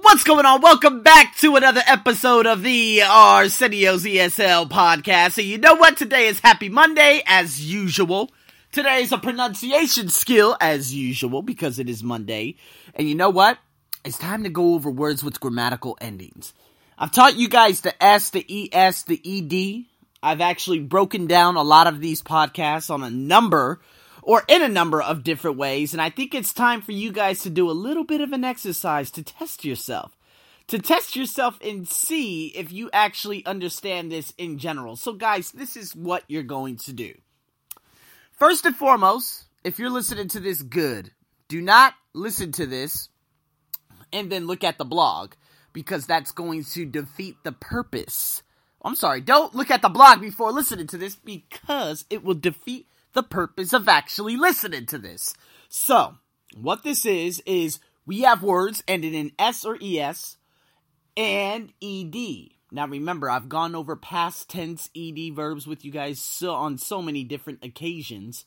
What's going on? Welcome back to another episode of the Arsenio's ESL podcast. So you know what? Today is Happy Monday, as usual. Today is a pronunciation skill, as usual, because it is Monday. And you know what? It's time to go over words with grammatical endings. I've taught you guys the S, the ES, the ED. I've actually broken down a lot of these podcasts on a number or in a number of different ways. And I think it's time for you guys to do a little bit of an exercise to test yourself. To test yourself and see if you actually understand this in general. So, guys, this is what you're going to do. First and foremost, if you're listening to this good, do not listen to this and then look at the blog because that's going to defeat the purpose. I'm sorry, don't look at the blog before listening to this because it will defeat the purpose of actually listening to this. So, what this is, is we have words ending in S or ES and ED. Now remember, I've gone over past tense ED verbs with you guys so, on so many different occasions.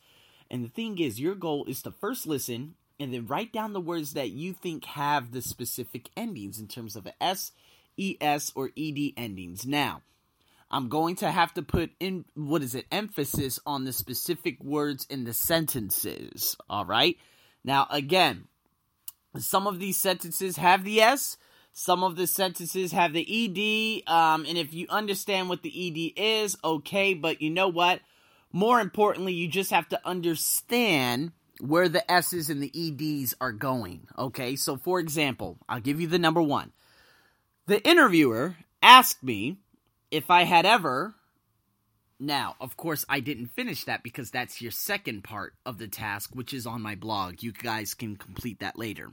And the thing is, your goal is to first listen and then write down the words that you think have the specific endings in terms of S, ES, or ED endings. Now, I'm going to have to put in what is it emphasis on the specific words in the sentences. All right. Now, again, some of these sentences have the S, some of the sentences have the ED. Um, and if you understand what the ED is, okay. But you know what? More importantly, you just have to understand where the S's and the EDs are going. Okay. So, for example, I'll give you the number one. The interviewer asked me if I had ever. Now, of course, I didn't finish that because that's your second part of the task, which is on my blog. You guys can complete that later.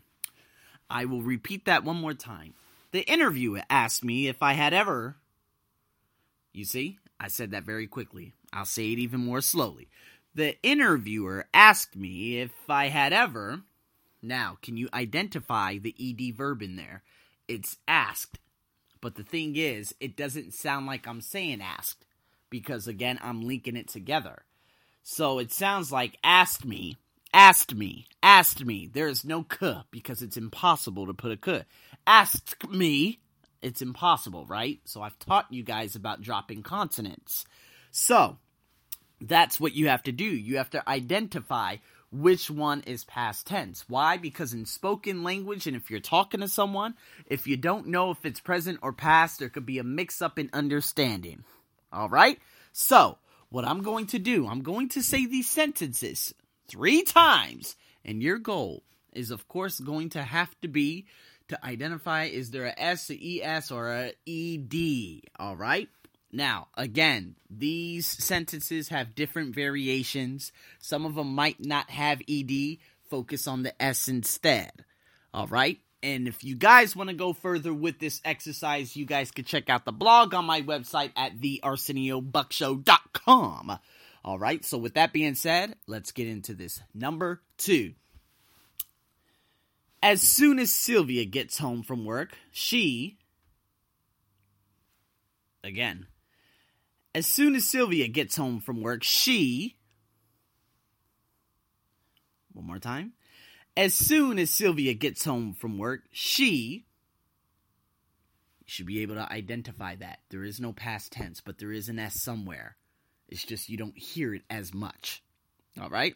I will repeat that one more time. The interviewer asked me if I had ever. You see, I said that very quickly. I'll say it even more slowly. The interviewer asked me if I had ever. Now, can you identify the ED verb in there? It's asked. But the thing is, it doesn't sound like I'm saying asked because again, I'm linking it together. So it sounds like asked me, asked me, asked me. There is no k because it's impossible to put a k. Asked me, it's impossible, right? So I've taught you guys about dropping consonants. So that's what you have to do. You have to identify which one is past tense. Why? Because in spoken language, and if you're talking to someone, if you don't know if it's present or past, there could be a mix up in understanding. All right? So, what I'm going to do, I'm going to say these sentences three times, and your goal is, of course, going to have to be to identify is there a S, a ES, or a ED. All right? Now, again, these sentences have different variations. Some of them might not have ED. Focus on the S instead. All right? And if you guys want to go further with this exercise, you guys can check out the blog on my website at thearseniobuckshow.com. All right, so with that being said, let's get into this. Number two. As soon as Sylvia gets home from work, she. Again, as soon as Sylvia gets home from work, she. One more time. As soon as Sylvia gets home from work, she. You should be able to identify that. There is no past tense, but there is an S somewhere. It's just you don't hear it as much. All right?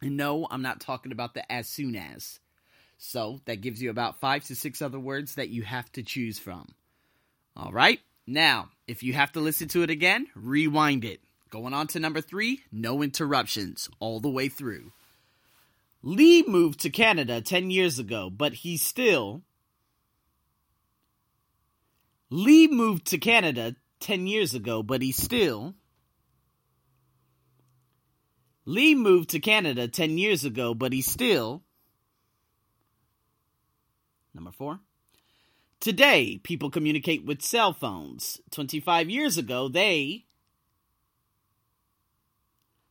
And no, I'm not talking about the as soon as. So that gives you about five to six other words that you have to choose from. All right? Now, if you have to listen to it again, rewind it. Going on to number three, no interruptions all the way through. Lee moved to Canada 10 years ago, but he still. Lee moved to Canada 10 years ago, but he still. Lee moved to Canada 10 years ago, but he still. Number four. Today, people communicate with cell phones. 25 years ago, they.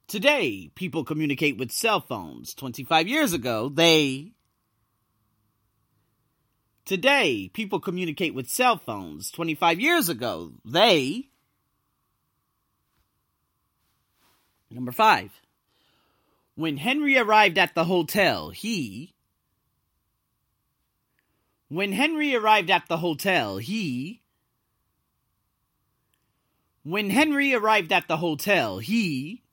Today, people communicate with cell phones. 25 years ago, they. Today, people communicate with cell phones. 25 years ago, they. Number five. When Henry arrived at the hotel, he. When Henry arrived at the hotel, he. When Henry arrived at the hotel, he.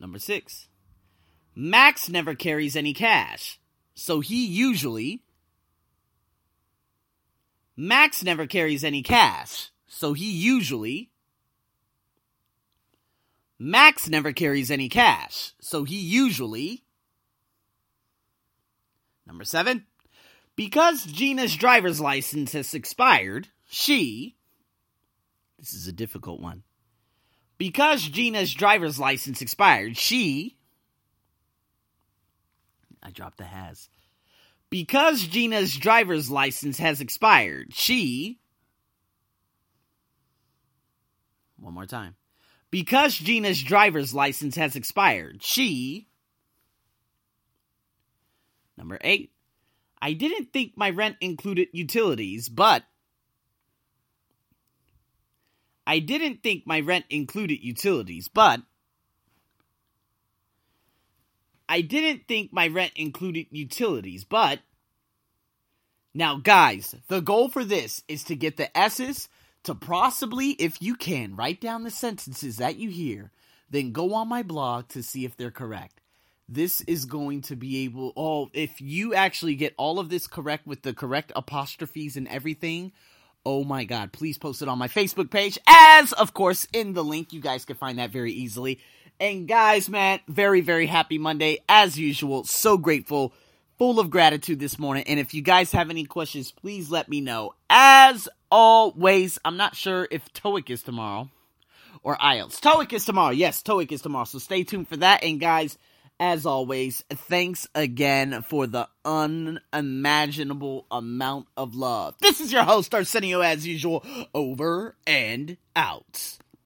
Number six. Max never carries any cash, so he usually. Max never carries any cash, so he usually. Max never carries any cash, so he usually. Number seven. Because Gina's driver's license has expired, she. This is a difficult one. Because Gina's driver's license expired, she. I dropped the has. Because Gina's driver's license has expired, she. One more time. Because Gina's driver's license has expired, she. Number eight. I didn't think my rent included utilities, but. I didn't think my rent included utilities, but. I didn't think my rent included utilities, but. Now, guys, the goal for this is to get the S's to possibly, if you can, write down the sentences that you hear, then go on my blog to see if they're correct. This is going to be able, oh, if you actually get all of this correct with the correct apostrophes and everything, oh my god, please post it on my Facebook page, as of course in the link. You guys can find that very easily. And guys, man, very, very happy Monday as usual. So grateful full of gratitude this morning. And if you guys have any questions, please let me know. As always, I'm not sure if TOEIC is tomorrow or IELTS. TOEIC is tomorrow. Yes, TOEIC is tomorrow. So stay tuned for that. And guys, as always, thanks again for the unimaginable amount of love. This is your host, Arsenio, as usual, over and out.